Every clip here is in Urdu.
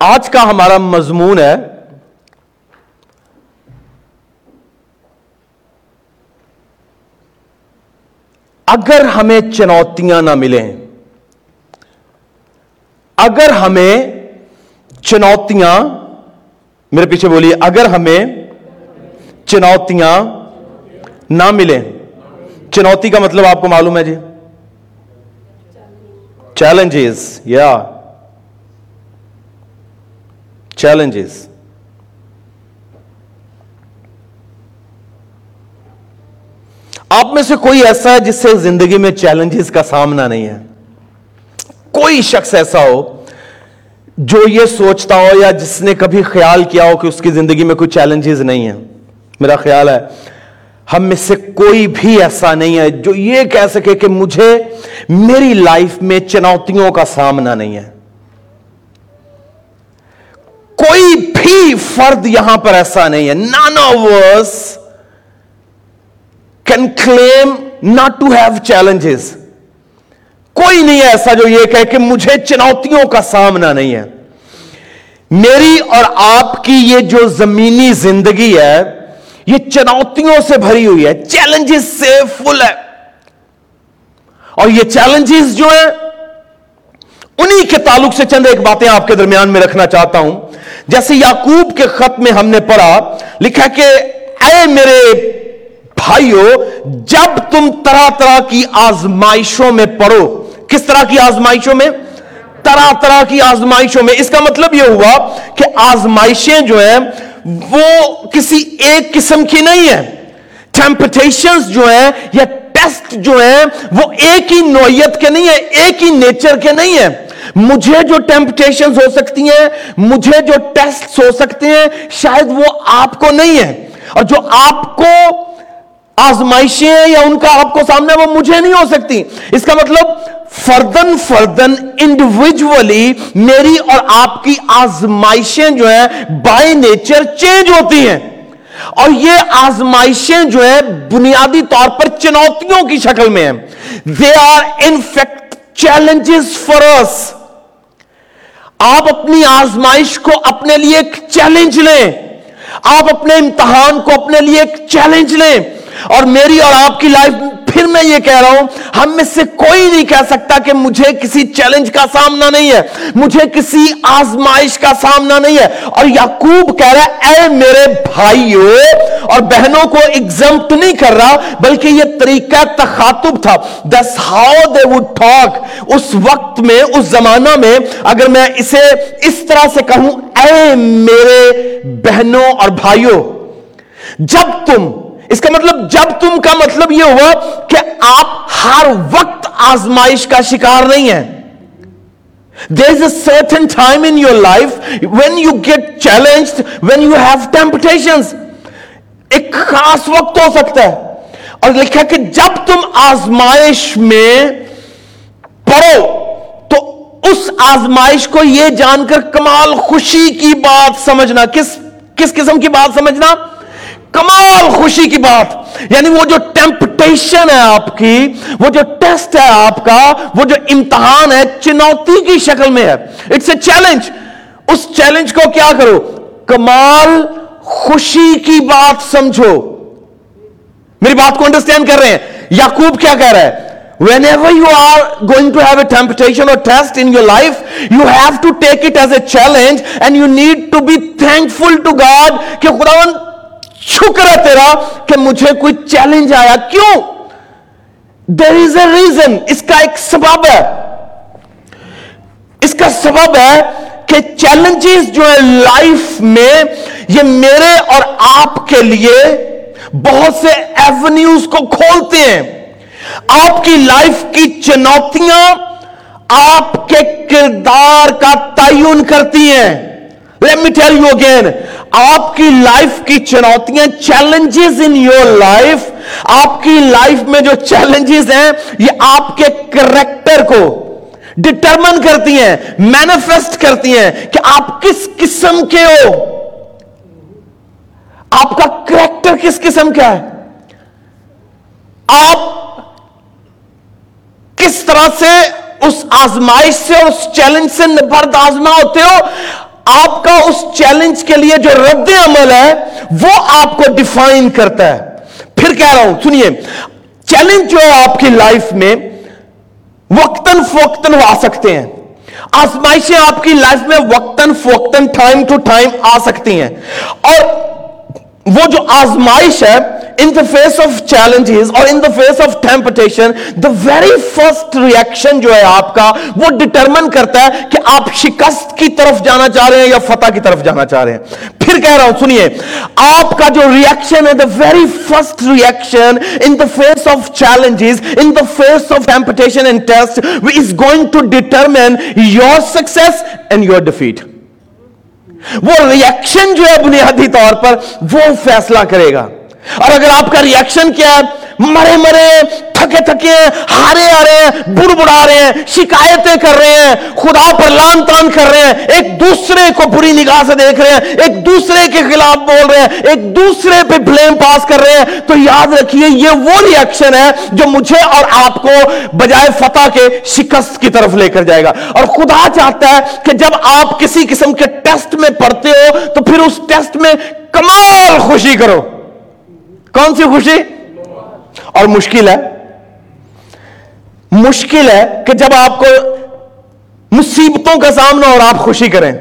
آج کا ہمارا مضمون ہے اگر ہمیں چنوتیاں نہ ملیں، اگر ہمیں چنوتیاں، میرے پیچھے بولیے، اگر ہمیں چنوتیاں نہ ملیں، چنوتی کا مطلب آپ کو معلوم ہے جی؟ چیلنجز یا چیلنجز آپ میں سے کوئی ایسا ہے جس سے زندگی میں چیلنجز کا سامنا نہیں ہے؟ کوئی شخص ایسا ہو جو یہ سوچتا ہو یا جس نے کبھی خیال کیا ہو کہ اس کی زندگی میں کوئی چیلنجز نہیں ہے میرا خیال ہے ہم میں سے کوئی بھی ایسا نہیں ہے جو یہ کہہ سکے کہ مجھے میری لائف میں چنوتیوں کا سامنا نہیں ہے۔ کوئی بھی فرد یہاں پر ایسا نہیں ہے. None of us can claim not to have challenges کوئی نہیں ہے ایسا جو یہ کہ مجھے چنوتیوں کا سامنا نہیں ہے. میری اور آپ کی یہ جو زمینی زندگی ہے، یہ چنوتیوں سے بھری ہوئی ہے. چیلنجز سے فل ہے. اور یہ چیلنجز جو ہیں انہی کے تعلق سے چند ایک باتیں آپ کے درمیان میں رکھنا چاہتا ہوں۔ جیسے یعقوب کے خط میں ہم نے پڑھا، لکھا کہ، اے میرے بھائیو، جب تم طرح طرح کی آزمائشوں میں پڑھو، کس طرح کی آزمائشوں میں؟ طرح طرح کی آزمائشوں میں۔ اس کا مطلب یہ ہوا کہ آزمائشیں جو ہیں، وہ کسی ایک قسم کی نہیں ہے ٹیمپٹیشنز جو ہیں یا ٹیسٹ جو ہیں، وہ ایک ہی نوعیت کے نہیں ہے ایک ہی نیچر کے نہیں ہے مجھے جو ٹیمپٹیشنز ہو سکتی ہیں، مجھے جو ٹیسٹ ہو سکتے ہیں، شاید وہ آپ کو نہیں ہے اور جو آپ کو آزمائشیں یا ان کا آپ کو سامنے وہ مجھے نہیں ہو سکتی۔ اس کا مطلب فردن فردن انڈیویجولی میری اور آپ کی آزمائشیں جو ہیں بائی نیچر چینج ہوتی ہیں۔ اور یہ آزمائشیں جو ہیں بنیادی طور پر چنوتیوں کی شکل میں ہیں۔ They are in fact challenges for us آپ اپنی آزمائش کو اپنے لیے ایک چیلنج لیں۔ آپ اپنے امتحان کو اپنے لیے ایک چیلنج لیں۔ اور میری اور آپ کی لائف پھر میں یہ کہہ رہا ہوں، ہم میں سے کوئی نہیں کہہ سکتا کہ مجھے کسی چیلنج کا سامنا نہیں ہے، مجھے کسی آزمائش کا سامنا نہیں ہے۔ اور یعقوب کہہ رہا ہے، اے میرے بھائیو اور بہنوں کو ایگزمپٹ نہیں کر رہا، بلکہ یہ طریقہ تخاطب تھا۔ This how they would talk اس وقت میں، اس زمانہ میں، اگر میں اسے اس طرح سے کہوں، اے میرے بہنوں اور بھائیوں، جب تم، اس کا مطلب جب تم کا مطلب یہ ہوا کہ آپ ہر وقت آزمائش کا شکار نہیں ہیں۔ There is a certain time in your life when you get challenge when you have temptation ایک خاص وقت ہو سکتا ہے۔ اور لکھا کہ جب تم آزمائش میں پڑھو، تو اس آزمائش کو یہ جان کر کمال خوشی کی بات سمجھنا۔ کس کس قسم کی بات سمجھنا؟ کمال خوشی کی بات۔ یعنی وہ جو ٹیمپٹیشن ہے آپ کی، وہ جو ٹیسٹ ہے آپ کا، وہ جو امتحان ہے، چنوتی کی شکل میں ہے۔ اٹس اے چیلنج اس چیلنج کو کیا کرو؟ کمال خوشی کی بات سمجھو۔ میری بات کو انڈرسٹینڈ کر رہے ہیں۔ یعقوب کیا کہہ رہا ہے؟ Whenever you are going to have a temptation or test in your life you have to take it as a challenge and you need to be thankful to God کہ خداون شکر ہے تیرا کہ مجھے کوئی چیلنج آیا۔ کیوں؟ دیر از اے ریزن اس کا ایک سبب ہے۔ اس کا سبب ہے کہ چیلنجز جو ہے لائف میں یہ میرے اور آپ کے لیے بہت سے ایونیوز کو کھولتے ہیں۔ آپ کی لائف کی چنوتیاں آپ کے کردار کا تعین کرتی ہیں۔ Let me tell you again آپ کی لائف کی چنوتیاں چیلنجز ان یور لائف آپ کی لائف میں جو چیلنجز ہیں، یہ آپ کے کریکٹر کو ڈٹرمن کرتی ہیں مینیفیسٹ کرتی ہیں کہ آپ کس قسم کے ہو۔ آپ کا کریکٹر کس قسم کا ہے؟ آپ کس طرح سے اس آزمائش سے، اس چیلنج سے نبرد آزما ہوتے ہو؟ آپ کا اس چیلنج کے لیے جو رد عمل ہے، وہ آپ کو ڈیفائن کرتا ہے۔ پھر کہہ رہا ہوں، سنیے، چیلنج جو ہے آپ کی لائف میں، وقتاً فوقتاً آ سکتے ہیں۔ آزمائشیں آپ کی لائف میں وقتاً فوقتاً ٹائم ٹو ٹائم آ سکتی ہیں۔ اور وہ جو آزمائش ہے in the face of challenges اور in the face of temptation the very first reaction جو ہے آپ کا، وہ ڈٹرمن کرتا ہے کہ آپ شکست کی طرف جانا چاہ رہے ہیں یا فتح کی طرف جانا چاہ رہے ہیں۔ پھر کہہ رہا ہوں، سنیے، آپ کا جو ریئیکشن ہے the very first reaction in the face of challenges in the face of temptation and test is going to determine your success and your defeat وہ ریئیکشن جو ہے بنیادی طور پر وہ فیصلہ کرے گا۔ اور اگر آپ کا ریئیکشن کیا ہے مرے مرے، تھکے تھکے، ہارے آ رہے ہیں بڑ بڑا رہے ہیں، شکایتیں کر رہے ہیں، خدا پر لان تان کر رہے ہیں، ایک دوسرے کو بری نگاہ سے دیکھ رہے ہیں، ایک دوسرے کے خلاف بول رہے ہیں، ایک دوسرے پہ بلیم پاس کر رہے ہیں۔ تو یاد رکھیے، یہ وہ ریئیکشن ہے جو مجھے اور آپ کو بجائے فتح کے شکست کی طرف لے کر جائے گا۔ اور خدا چاہتا ہے کہ جب آپ کسی قسم کے ٹیسٹ میں پڑھتے ہو، تو پھر اس ٹیسٹ میں کمال خوشی کرو۔ کون سی خوشی؟ اور مشکل ہے۔ مشکل ہے کہ جب آپ کو مصیبتوں کا سامنا اور آپ خوشی کریں۔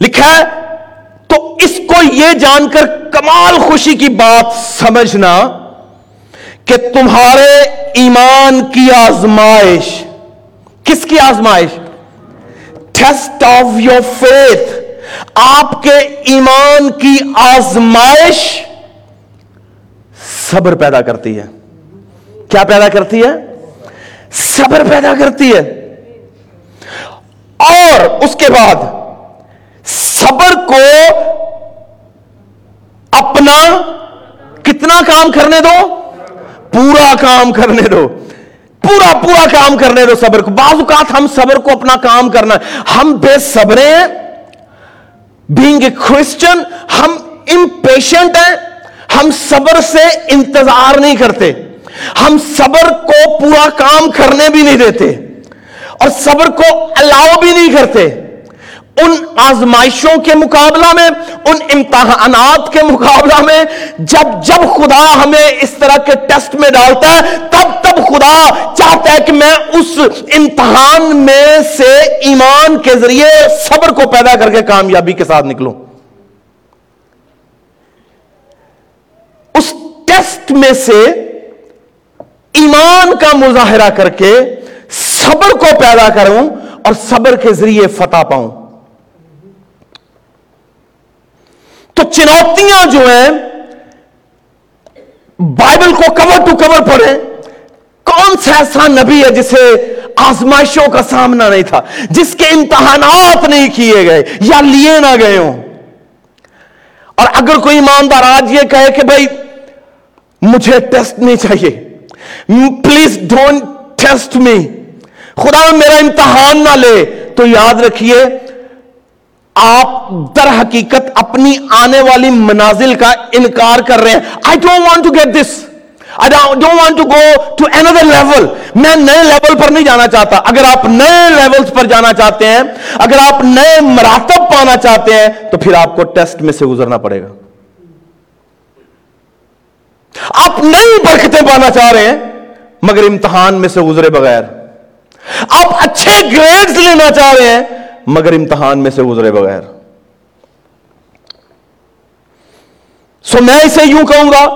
لکھا ہے، تو اس کو یہ جان کر کمال خوشی کی بات سمجھنا کہ تمہارے ایمان کی آزمائش۔ کس کی آزمائش؟ ٹیسٹ آف یور فیتھ آپ کے ایمان کی آزمائش صبر پیدا کرتی ہے۔ کیا پیدا کرتی ہے؟ صبر پیدا کرتی ہے۔ اور اس کے بعد صبر کو اپنا کتنا کام کرنے دو؟ پورا کام کرنے دو۔ پورا پورا کام کرنے دو صبر کو۔ بعض اوقات ہم صبر کو اپنا کام کرنا، ہم بے صبرے بینگ اے کرسچن ہم امپیشنٹ ہیں۔ ہم صبر سے انتظار نہیں کرتے۔ ہم صبر کو پورا کام کرنے بھی نہیں دیتے۔ اور صبر کو الاؤ بھی نہیں کرتے۔ ان آزمائشوں کے مقابلہ میں، ان امتحانات کے مقابلہ میں، جب جب خدا ہمیں اس طرح کے ٹیسٹ میں ڈالتا ہے، تب تب خدا چاہتا ہے کہ میں اس امتحان میں سے ایمان کے ذریعے صبر کو پیدا کر کے کامیابی کے ساتھ نکلوں۔ اس ٹیسٹ میں سے ایمان کا مظاہرہ کر کے صبر کو پیدا کروں اور صبر کے ذریعے فتح پاؤں۔ تو چنوتیاں جو ہیں، بائبل کو کور ٹو کور پڑھیں۔ کون سا ایسا نبی ہے جسے آزمائشوں کا سامنا نہیں تھا، جس کے امتحانات نہیں کیے گئے یا لیے نہ گئے ہوں؟ اور اگر کوئی ایماندار آج یہ کہے کہ بھائی مجھے ٹیسٹ نہیں چاہیے۔ Please don't test me. خدا میرا امتحان نہ لے۔ تو یاد رکھیے، آپ در حقیقت اپنی آنے والی منازل کا انکار کر رہے ہیں۔ I don't want to get this I don't want to go to another level میں نئے لیول پر نہیں جانا چاہتا۔ اگر آپ نئے لیول پر جانا چاہتے ہیں، اگر آپ نئے مراتب پانا چاہتے ہیں، تو پھر آپ کو ٹیسٹ میں سے گزرنا پڑے گا۔ آپ نئی برکتیں پانا چاہ رہے ہیں، مگر امتحان میں سے گزرے بغیر۔ آپ اچھے گریڈز لینا چاہ رہے ہیں، مگر امتحان میں سے گزرے بغیر۔ سو میں اسے یوں کہوں گا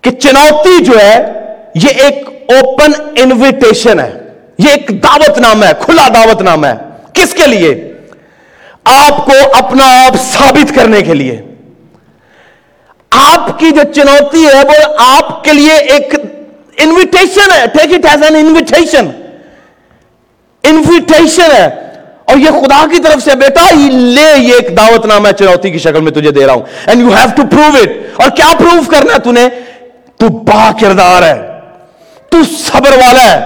کہ چنوتی جو ہے، یہ ایک اوپن انویٹیشن ہے۔ یہ ایک دعوت نامہ ہے، کھلا دعوت نامہ ہے۔ کس کے لیے؟ آپ کو اپنا آپ ثابت کرنے کے لیے۔ آپ کی جو چنوتی ہے وہ آپ کے لیے ایک انویٹیشن ہے. Take it as an invitation invitation ہے. اور یہ خدا کی طرف سے بیٹا لے یہ ایک دعوت نامہ چنوتی کی شکل میں تجھے دے رہا ہوں. And you have to prove it اور کیا پروو کرنا ہے تو نے تو با کردار ہے. تو صبر والا ہے.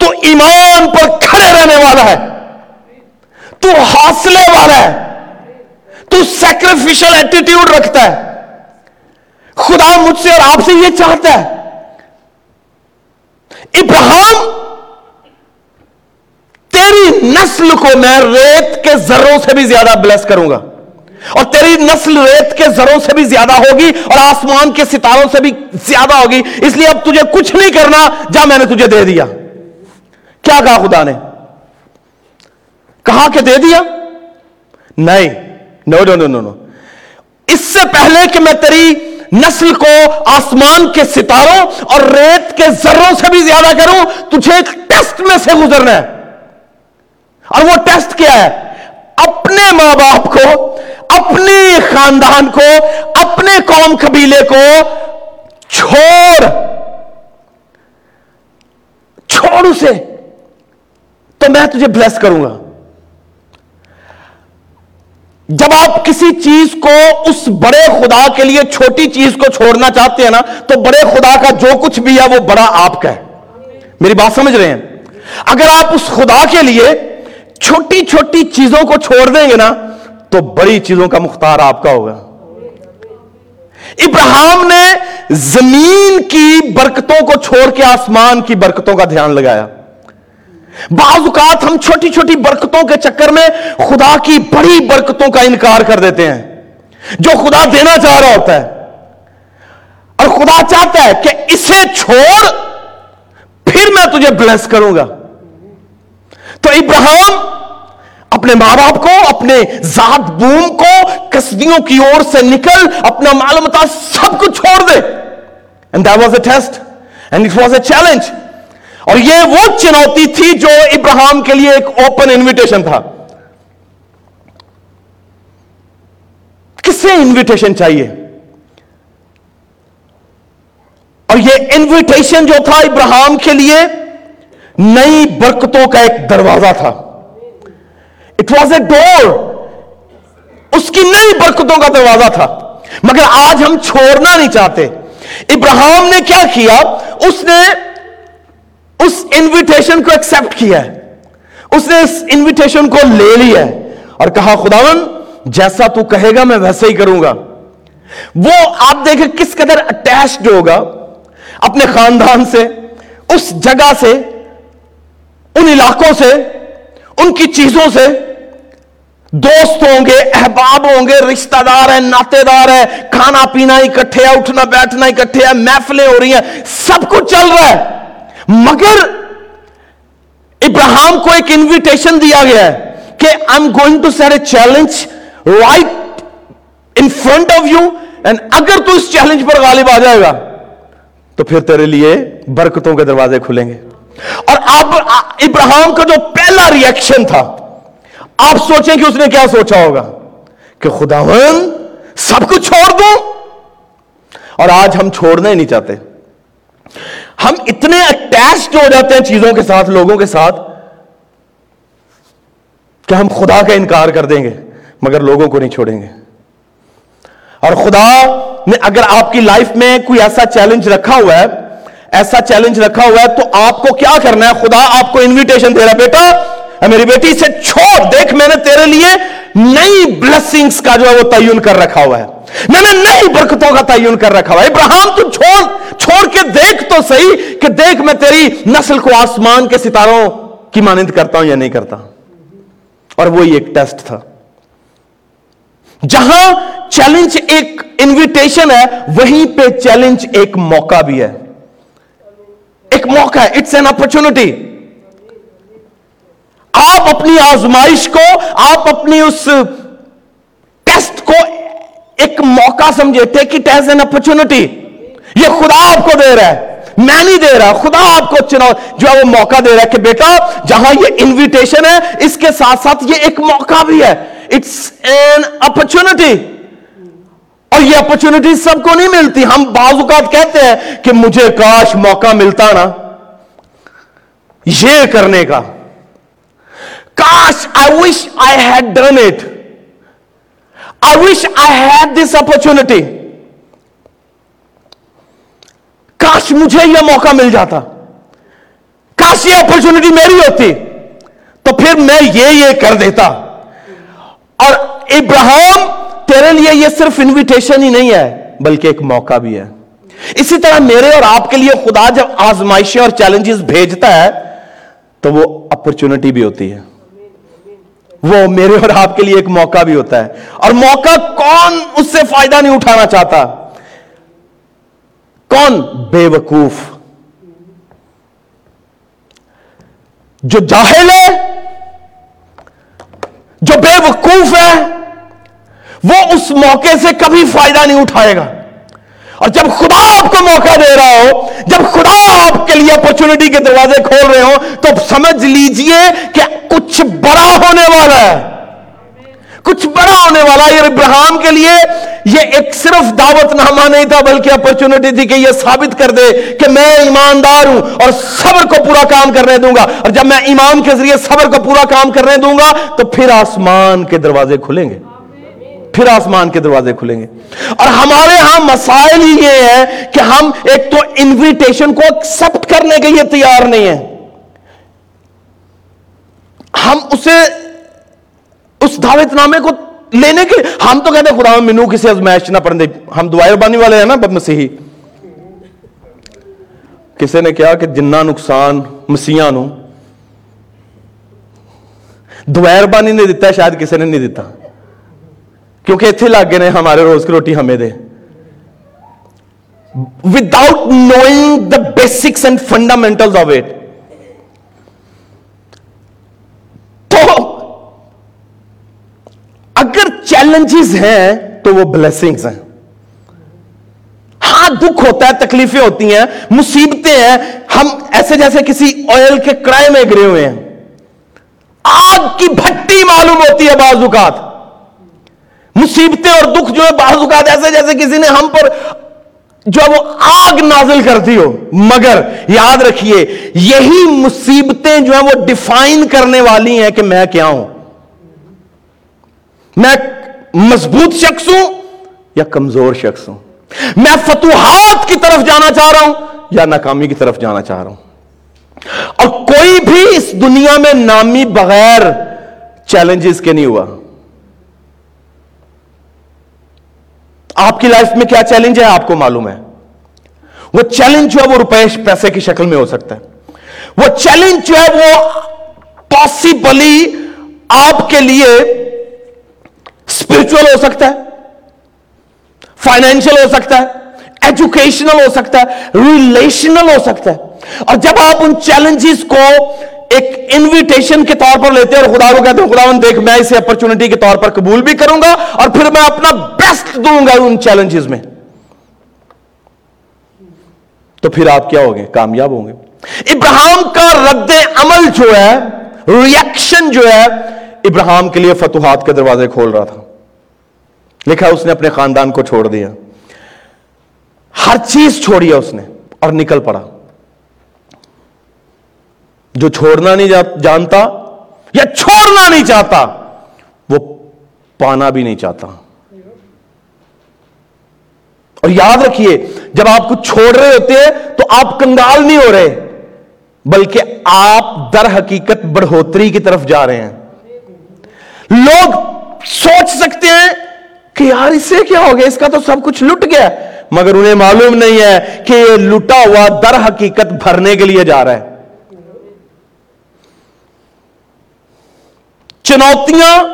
تو ایمان پر کھڑے رہنے والا ہے. تو حوصلے والا ہے. تو سیکریفیشل ایٹیٹیوڈ رکھتا ہے۔ خدا مجھ سے اور آپ سے یہ چاہتا ہے۔ ابراہم تیری نسل کو میں ریت کے ذروں سے بھی زیادہ بلیس کروں گا۔ اور تیری نسل ریت کے ذروں سے بھی زیادہ ہوگی اور آسمان کے ستاروں سے بھی زیادہ ہوگی۔ اس لیے اب تجھے کچھ نہیں کرنا جا میں نے تجھے دے دیا۔ کیا کہا خدا نے؟ کہا کہ دے دیا؟ نہیں۔ نو نو نو نو نو اس سے پہلے کہ میں تیری نسل کو آسمان کے ستاروں اور ریت کے ذروں سے بھی زیادہ کروں، تجھے ایک ٹیسٹ میں سے گزرنا ہے۔ اور وہ ٹیسٹ کیا ہے؟ اپنے ماں باپ کو اپنے خاندان کو، اپنے قوم قبیلے کو چھوڑ۔ چھوڑ اسے۔ تو میں تجھے بلیس کروں گا۔ جب آپ کسی چیز کو اس بڑے خدا کے لیے چھوٹی چیز کو چھوڑنا چاہتے ہیں نا، تو بڑے خدا کا جو کچھ بھی ہے وہ بڑا آپ کا ہے۔ میری بات سمجھ رہے ہیں؟ اگر آپ اس خدا کے لیے چھوٹی چھوٹی چیزوں کو چھوڑ دیں گے نا، تو بڑی چیزوں کا مختار آپ کا ہوگا۔ ابراہم نے زمین کی برکتوں کو چھوڑ کے آسمان کی برکتوں کا دھیان لگایا۔ بعض اوقات ہم چھوٹی چھوٹی برکتوں کے چکر میں خدا کی بڑی برکتوں کا انکار کر دیتے ہیں۔ جو خدا دینا چاہ رہا ہوتا ہے۔ اور خدا چاہتا ہے کہ اسے چھوڑ، پھر میں تجھے بلیس کروں گا۔ تو ابراہم اپنے ماں باپ کو، اپنے ذات بوم کو کسبیوں کی اور سے نکل، اپنا معلومات سب کو چھوڑ دے۔ And that was a test and it was a challenge اور یہ وہ چنوتی تھی جو ابراہم کے لیے ایک اوپن انویٹیشن تھا۔ کسے انویٹیشن چاہیے؟ اور یہ انویٹیشن جو تھا ابراہم کے لیے نئی برکتوں کا ایک دروازہ تھا۔ اٹ واز اے ڈور اس کی نئی برکتوں کا دروازہ تھا۔ مگر آج ہم چھوڑنا نہیں چاہتے۔ ابراہم نے کیا کیا؟ اس نے اس انویٹیشن کو ایکسپٹ کیا ہے۔ اس نے اس انویٹیشن کو لے لیا ہے اور کہا خداون جیسا تو کہے گا میں ویسے ہی کروں گا۔ وہ آپ دیکھیں کس قدر اٹیچڈ ہوگا اپنے خاندان سے، اس جگہ سے، ان علاقوں سے، ان کی چیزوں سے۔ دوست ہوں گے، احباب ہوں گے، رشتہ دار ہیں ناتے دار ہیں، کھانا پینا اکٹھے ہے اٹھنا بیٹھنا اکٹھے ہے محفلیں ہو رہی ہیں، سب کچھ چل رہا ہے۔ مگر ابراہم کو ایک انویٹیشن دیا گیا ہے کہ I am going to set a challenge right in front of you and اگر تو اس چیلنج پر غالب آ جائے گا، تو پھر تیرے لیے برکتوں کے دروازے کھلیں گے۔ اور اب ابراہم کا جو پہلا ریئیکشن تھا، آپ سوچیں کہ اس نے کیا سوچا ہوگا؟ کہ خداون سب کچھ چھوڑ دوں۔ اور آج ہم چھوڑنا ہی نہیں چاہتے۔ ہم اتنے اٹیچڈ ہو جاتے ہیں چیزوں کے ساتھ، لوگوں کے ساتھ، کہ ہم خدا کا انکار کر دیں گے، مگر لوگوں کو نہیں چھوڑیں گے۔ اور خدا نے اگر آپ کی لائف میں کوئی ایسا چیلنج رکھا ہوا ہے، ایسا چیلنج رکھا ہوا ہے، تو آپ کو کیا کرنا ہے؟ خدا آپ کو انویٹیشن دے رہا ہے، بیٹا میری بیٹی سے چھوڑ، دیکھ میں نے تیرے لیے نئی بلسنگز کا جو ہے وہ تعین کر رکھا ہوا ہے۔ میں نے نئی برکتوں کا تعین کر رکھا ہوا ہے۔ ابراہم، تو چھوڑ چھوڑ کے دیکھ تو صحیح کہ دیکھ میں تیری نسل کو آسمان کے ستاروں کی مانند کرتا ہوں یا نہیں کرتا۔ اور وہی ایک ٹیسٹ تھا۔ جہاں چیلنج ایک انویٹیشن ہے، وہیں پہ چیلنج ایک موقع بھی ہے۔ ایک موقع ہے اٹس این اپرچونٹی آپ اپنی آزمائش کو، آپ اپنی اس ٹیسٹ کو ایک موقع سمجھے take it as an opportunity یہ خدا آپ کو دے رہا ہے، میں نہیں دے رہا، خدا آپ کو چناؤ جو ہے وہ موقع دے رہا ہے کہ بیٹا، جہاں یہ انویٹیشن ہے، اس کے ساتھ ساتھ یہ ایک موقع بھی ہے۔ اٹس این اپرچونٹی اور یہ اپرچونٹی سب کو نہیں ملتی۔ ہم بعض اوقات کہتے ہیں کہ مجھے کاش موقع ملتا نا، یہ کرنے کا۔ کاش I wish I had done it I wish I had this opportunity کاش مجھے یہ موقع مل جاتا. کاش یہ اپرچونٹی میری ہوتی. تو پھر میں یہ یہ کر دیتا. اور ابراہم تیرے لیے یہ صرف انویٹیشن ہی نہیں ہے، بلکہ ایک موقع بھی ہے۔ اسی طرح میرے اور آپ کے لیے خدا جب آزمائشیں اور چیلنجز بھیجتا ہے، تو وہ اپرچونٹی بھی ہوتی ہے۔ وہ میرے اور آپ کے لیے ایک موقع بھی ہوتا ہے۔ اور موقع کون اس سے فائدہ نہیں اٹھانا چاہتا؟ کون؟ بے وقوف جو جاہل ہے، جو بے وقوف ہے، وہ اس موقع سے کبھی فائدہ نہیں اٹھائے گا۔ اور جب خدا آپ کو موقع دے رہا ہو، جب خدا آپ کے لیے اپرچونٹی کے دروازے کھول رہے ہو تو سمجھ لیجیے کہ کچھ بڑا ہونے والا ہے۔ کچھ بڑا ہونے والا یہ ابراہم کے لیے یہ ایک صرف دعوت نامہ نہیں تھا، بلکہ اپرچونٹی تھی کہ یہ ثابت کر دے کہ میں ایماندار ہوں اور صبر کو پورا کام کرنے دوں گا۔ اور جب میں ایمان کے ذریعے صبر کو پورا کام کرنے دوں گا، تو پھر آسمان کے دروازے کھلیں گے۔ پھر آسمان کے دروازے کھلیں گے۔ اور ہمارے ہاں مسائل ہی یہ ہے کہ ہم ایک تو انویٹیشن کو ایکسپٹ کرنے کے لیے تیار نہیں ہیں۔ ہم اسے، اس دعوت نامے کو لینے کے، ہم تو کہتے ہیں خدا منو کسی ازمائش نہ پڑھنے، ہم دعائیں بانی والے ہیں نا بب مسیحی۔ کسی نے کہا کہ جنہ نقصان مسیحا نو دوائر بانی نے دیتا ہے شاید کسی نے نہیں دیتا۔ کیونکہ اتنے لگ گئے ہمارے روز کی روٹی ہمیں دے۔ Without knowing the basics and fundamental of it تو اگر چیلنجز ہیں تو وہ بلیسنگز ہیں۔ ہاں دکھ ہوتا ہے، تکلیفیں ہوتی ہیں، مصیبتیں ہیں۔ ہم ایسے جیسے کسی آئل کے کرائے میں گرے ہوئے ہیں۔ آگ کی بھٹی معلوم ہوتی ہے بعض اوقات مصیبتیں اور دکھ جو ہے بعض اوقات ایسے جیسے کسی نے ہم پر جو وہ آگ نازل کرتی ہو۔ مگر یاد رکھیے، یہی مصیبتیں جو ہیں وہ ڈیفائن کرنے والی ہیں کہ میں کیا ہوں۔ میں مضبوط شخص ہوں یا کمزور شخص ہوں؟ میں فتوحات کی طرف جانا چاہ رہا ہوں یا ناکامی کی طرف جانا چاہ رہا ہوں؟ اور کوئی بھی اس دنیا میں نامی بغیر چیلنجز کے نہیں ہوا۔ آپ کی لائف میں کیا چیلنج ہے آپ کو معلوم ہے؟ وہ چیلنج جو ہے وہ روپے پیسے کی شکل میں ہو سکتا ہے۔ وہ چیلنج جو ہے وہ پاسبلی آپ کے لیے اسپرچل ہو سکتا ہے فائنینشل ہو سکتا ہے ایجوکیشنل ہو سکتا ہے ریلیشنل ہو سکتا ہے۔ اور جب آپ ان چیلنجز کو ایک انویٹیشن کے طور پر لیتے ہیں اور خدا کو کہتے ہیں خدا دیکھ، میں اسے اپرچونٹی کے طور پر قبول بھی کروں گا اور پھر میں اپنا بیسٹ دوں گا ان چیلنجز میں۔ تو پھر آپ کیا ہوگے؟ کامیاب ہوں گے۔ ابراہم کا رد عمل جو ہے ریئیکشن جو ہے ابراہم کے لیے فتوحات کے دروازے کھول رہا تھا۔ لکھا اس نے اپنے خاندان کو چھوڑ دیا۔ ہر چیز چھوڑی ہے اس نے اور نکل پڑا۔ جو چھوڑنا نہیں جانتا یا چھوڑنا نہیں چاہتا، وہ پانا بھی نہیں چاہتا۔ اور یاد رکھیے، جب آپ کو چھوڑ رہے ہوتے ہیں تو آپ کنگال نہیں ہو رہے، بلکہ آپ در حقیقت بڑھوتری کی طرف جا رہے ہیں۔ لوگ سوچ سکتے ہیں کہ یار، اس سے کیا ہو گیا؟ اس کا تو سب کچھ لٹ گیا۔ مگر انہیں معلوم نہیں ہے کہ یہ لٹا ہوا در حقیقت بھرنے کے لیے جا رہا ہے۔ چنوتیاں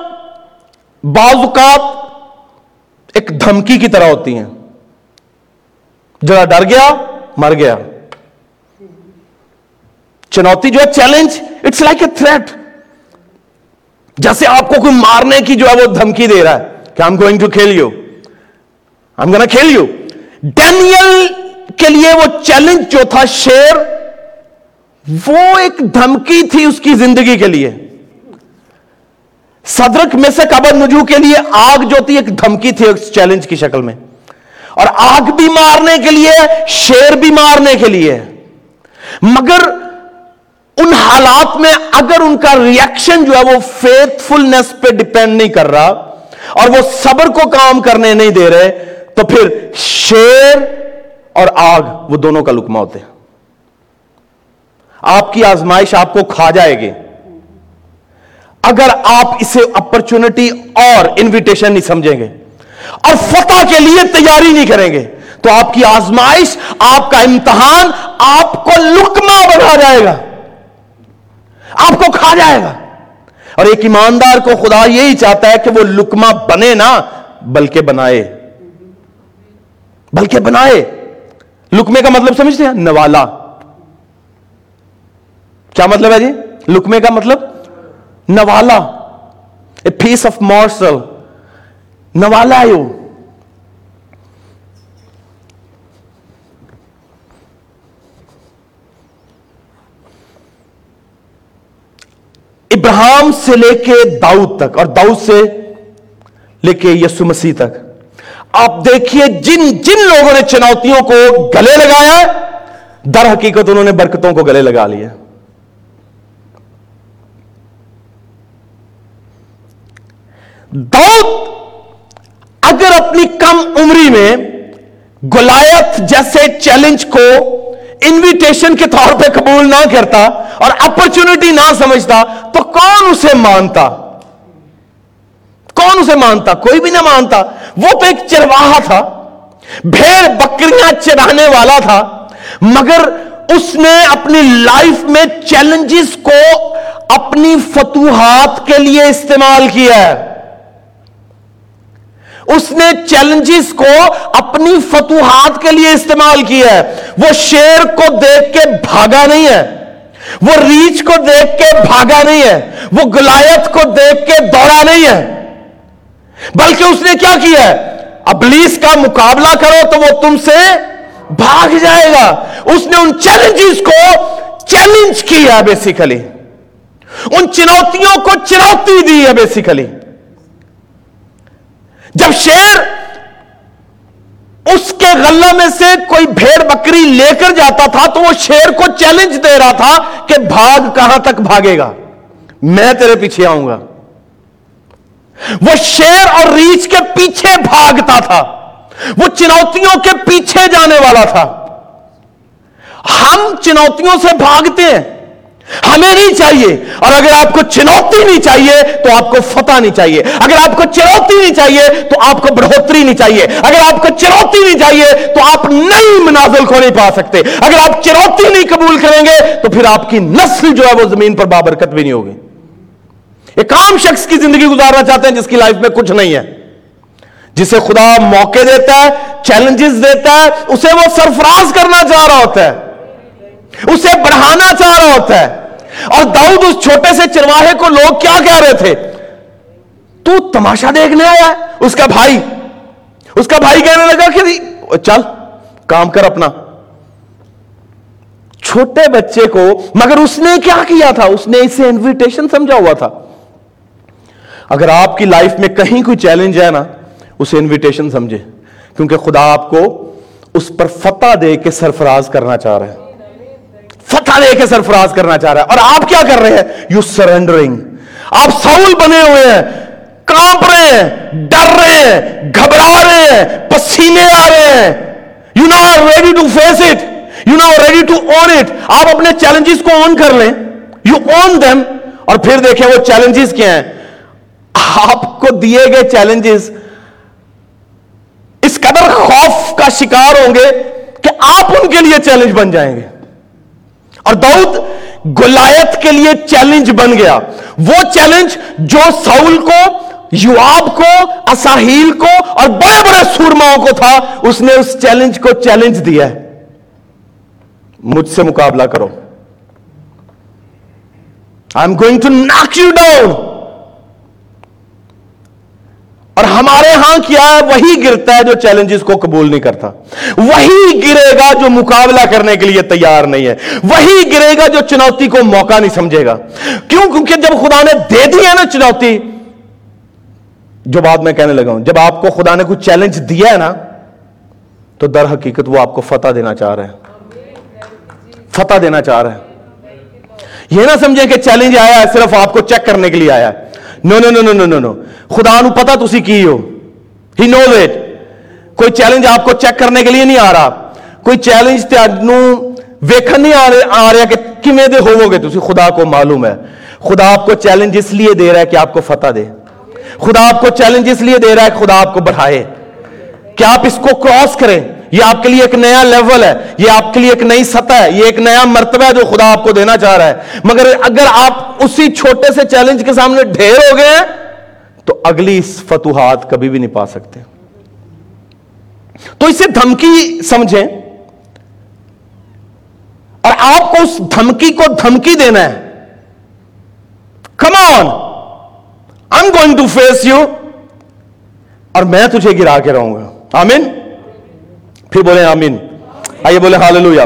بعض اوقات ایک دھمکی کی طرح ہوتی ہیں۔ جڑا ڈر گیا، مر گیا۔ چنوتی جو ہے challenge it's like a threat جیسے آپ کو کوئی مارنے کی جو ہے وہ دھمکی دے رہا ہے کہ آئی گوئنگ ٹو کھیل یو ہم گنا کھیل یو ڈینیل کے لیے وہ چیلنج جو تھا شیر، وہ ایک دھمکی تھی اس کی زندگی کے لیے۔ صدرک میں سے قبر نجو کے لیے آگ جو تھی ایک دھمکی تھی چیلنج کی شکل میں۔ اور آگ بھی مارنے کے لیے، شیر بھی مارنے کے لیے۔ مگر ان حالات میں اگر ان کا ریئیکشن جو ہے وہ فیتھ فلنس پہ ڈپینڈ نہیں کر رہا اور وہ صبر کو کام کرنے نہیں دے رہے، تو پھر شیر اور آگ وہ دونوں کا لکما ہوتے ہیں۔ آپ کی آزمائش آپ کو کھا جائے گی۔ اگر آپ اسے اپرچونٹی اور انویٹیشن نہیں سمجھیں گے اور فتح کے لیے تیاری نہیں کریں گے، تو آپ کی آزمائش، آپ کا امتحان آپ کو لکما بنا جائے گا۔ آپ کو کھا جائے گا۔ اور ایک ایماندار کو خدا یہی چاہتا ہے کہ وہ لکما بنے نہ، بلکہ بنائے۔ بلکہ بنائے۔ لکمے کا مطلب سمجھتے ہیں؟ نوالا۔ کیا مطلب ہے جی؟ لکمے کا مطلب؟ نوالا اے پیس آف مارسل نوالا ہے ابراہم سے لے کے داؤد تک، اور داؤد سے لے کے یسو مسیح تک. آپ دیکھیے جن جن لوگوں نے چنوتیوں کو گلے لگایا در حقیقت انہوں نے برکتوں کو گلے لگا لیا داؤد اگر اپنی کم عمری میں گلایت جیسے چیلنج کو انویٹیشن کے طور پہ قبول نہ کرتا اور اپرچونٹی نہ سمجھتا، تو کون اسے مانتا؟ کون اسے مانتا؟ کوئی بھی نہ مانتا۔ وہ تو ایک چرواہا تھا، بھیڑ بکریاں چرانے والا تھا، مگر اس نے اپنی لائف میں چیلنجز کو اپنی فتوحات کے لیے استعمال کیا ہے۔ اس نے چیلنجز کو اپنی فتوحات کے لیے استعمال کیا ہے۔ وہ شیر کو دیکھ کے بھاگا نہیں ہے۔ وہ ریچ کو دیکھ کے بھاگا نہیں ہے۔ وہ گلایت کو دیکھ کے دوڑا نہیں ہے۔ بلکہ اس نے کیا کیا ہے؟ ابلیس کا مقابلہ کرو تو وہ تم سے بھاگ جائے گا۔ اس نے ان چیلنجز کو چیلنج کیا ہے بیسیکلی ان چنوتیوں کو چنوتی دی ہے بیسیکلی جب شیر اس کے غلہ میں سے کوئی بھیڑ بکری لے کر جاتا تھا تو وہ شیر کو چیلنج دے رہا تھا کہ بھاگ کہاں تک بھاگے گا۔ میں تیرے پیچھے آؤں گا۔ وہ شیر اور ریچھ کے پیچھے بھاگتا تھا۔ وہ چنوتیوں کے پیچھے جانے والا تھا۔ ہم چنوتیوں سے بھاگتے ہیں۔ ہمیں نہیں چاہیے۔ اور اگر آپ کو چنوتی نہیں چاہیے، تو آپ کو فتح نہیں چاہیے۔ اگر آپ کو چنوتی نہیں چاہیے، تو آپ کو بڑھوتری نہیں چاہیے۔ اگر آپ کو چنوتی نہیں چاہیے، تو آپ نئی منازل کو نہیں پا سکتے۔ اگر آپ چنوتی نہیں قبول کریں گے، تو پھر آپ کی نسل جو ہے وہ زمین پر بابرکت بھی نہیں ہوگی۔ ایک عام شخص کی زندگی گزارنا چاہتے ہیں جس کی لائف میں کچھ نہیں ہے۔ جسے خدا موقع دیتا ہے چیلنجز دیتا ہے، اسے وہ سرفراز کرنا چاہ رہا ہوتا ہے۔ اسے بڑھانا چاہ رہا ہوتا ہے۔ اور داؤد اس چھوٹے سے چرواہے کو لوگ کیا کہہ رہے تھے؟ تو تماشا دیکھنے آیا ہے۔ اس کا بھائی، اس کا بھائی کہنے لگا کہ چل، کام کر اپنا۔ چھوٹے بچے کو، مگر اس نے کیا کیا تھا؟ اس نے اسے انویٹیشن سمجھا ہوا تھا۔ اگر آپ کی لائف میں کہیں کوئی چیلنج ہے نا، اسے انویٹیشن سمجھے۔ کیونکہ خدا آپ کو اس پر فتح دے کے سرفراز کرنا چاہ رہے ہیں دے کے سرفراز کرنا چاہ رہا ہے۔ اور آپ کیا کر رہے ہیں؟ یو سرینڈرنگ آپ سول بنے ہوئے ہیں، کانپ رہے ہیں، ڈر رہے ہیں، گھبرا رہے ہیں، پسینے آ رہے ہیں۔ You know ready to face it you know ready to own it آپ اپنے چیلنجز کو آن کر لیں۔ یو اون دم اور پھر دیکھیں وہ چیلنجز کیا ہیں۔ آپ کو دیے گئے چیلنجز اس قدر خوف کا شکار ہوں گے کہ آپ ان کے لیے چیلنج بن جائیں گے۔ اور داؤد گلایت کے لیے چیلنج بن گیا۔ وہ چیلنج جو ساؤل کو یواب کو، اساہیل کو اور بڑے بڑے سورماؤں کو تھا، اس نے اس چیلنج کو چیلنج دیا ہے۔ مجھ سے مقابلہ کرو۔ I am going to knock you down اور ہمارے ہاں کیا ہے؟ وہی گرتا ہے جو چیلنجز کو قبول نہیں کرتا۔ وہی گرے گا جو مقابلہ کرنے کے لیے تیار نہیں ہے۔ وہی گرے گا جو چنوتی کو موقع نہیں سمجھے گا۔ کیوں؟ کیونکہ جب خدا نے دے دی ہے نا چنوتی، جو بات میں کہنے لگا ہوں، جب آپ کو خدا نے کوئی چیلنج دیا ہے نا، تو در حقیقت وہ آپ کو فتح دینا چاہ رہے ہیں۔ فتح دینا چاہ رہے ہیں۔ یہ نہ سمجھیں کہ چیلنج آیا ہے، صرف آپ کو چیک کرنے کے لیے آیا ہے۔ نو نو نو نو نو نو خدا نو پتا تسی کی ہو؟ ہی نو اٹ کوئی چیلنج آپ کو چیک کرنے کے لیے نہیں آ رہا. کوئی چیلنج ویکھن نہیں آ رہا کہ کمیں دے ہوو گے تسی؟ خدا کو معلوم ہے. خدا آپ کو چیلنج اس لیے دے رہا ہے کہ آپ کو فتح دے. خدا آپ کو چیلنج اس لیے دے رہا ہے کہ خدا آپ کو بڑھائے. کہ آپ اس کو کراس کریں. یہ آپ کے لیے ایک نیا لیول ہے. یہ آپ کے لیے ایک نئی سطح ہے. یہ ایک نیا مرتبہ ہے جو خدا آپ کو دینا چاہ رہا ہے. مگر اگر آپ اسی چھوٹے سے چیلنج کے سامنے ڈھیر ہو گئے تو اگلی فتوحات کبھی بھی نہیں پا سکتے. تو اسے دھمکی سمجھیں. اور آپ کو اس دھمکی کو دھمکی دینا ہے. Come on I going to face you اور میں تجھے گرا کے رہوں گا. آمین پھر بولے آمین آئیے بولے ہاللویا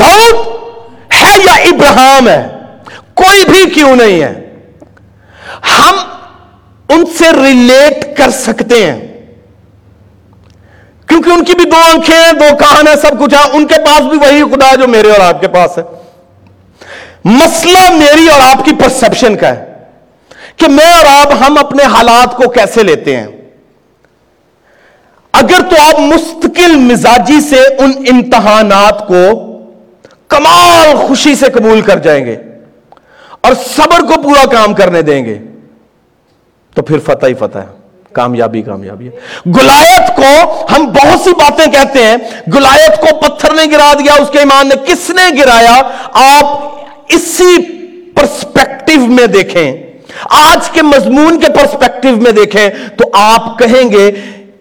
داؤد ہے یا ابراہم ہے کوئی بھی کیوں نہیں ہے ہم ان سے ریلیٹ کر سکتے ہیں کیونکہ ان کی بھی دو آنکھیں ہیں دو کان ہیں سب کچھ ہے ان کے پاس بھی وہی خدا ہے جو میرے اور آپ کے پاس ہے مسئلہ میری اور آپ کی پرسپشن کا ہے کہ میں اور آپ ہم اپنے حالات کو کیسے لیتے ہیں اگر تو آپ مستقل مزاجی سے ان امتحانات کو کمال خوشی سے قبول کر جائیں گے اور صبر کو پورا کام کرنے دیں گے، تو پھر فتح ہی فتح ہے۔ کامیابی کامیابی ہے۔ گلایت کو ہم بہت سی باتیں کہتے ہیں۔ گلایت کو پتھر نے گرا دیا، اس کے ایمان نے کس نے گرایا؟ آپ اسی پرسپیکٹو میں دیکھیں۔ آج کے مضمون کے پرسپیکٹو میں دیکھیں تو آپ کہیں گے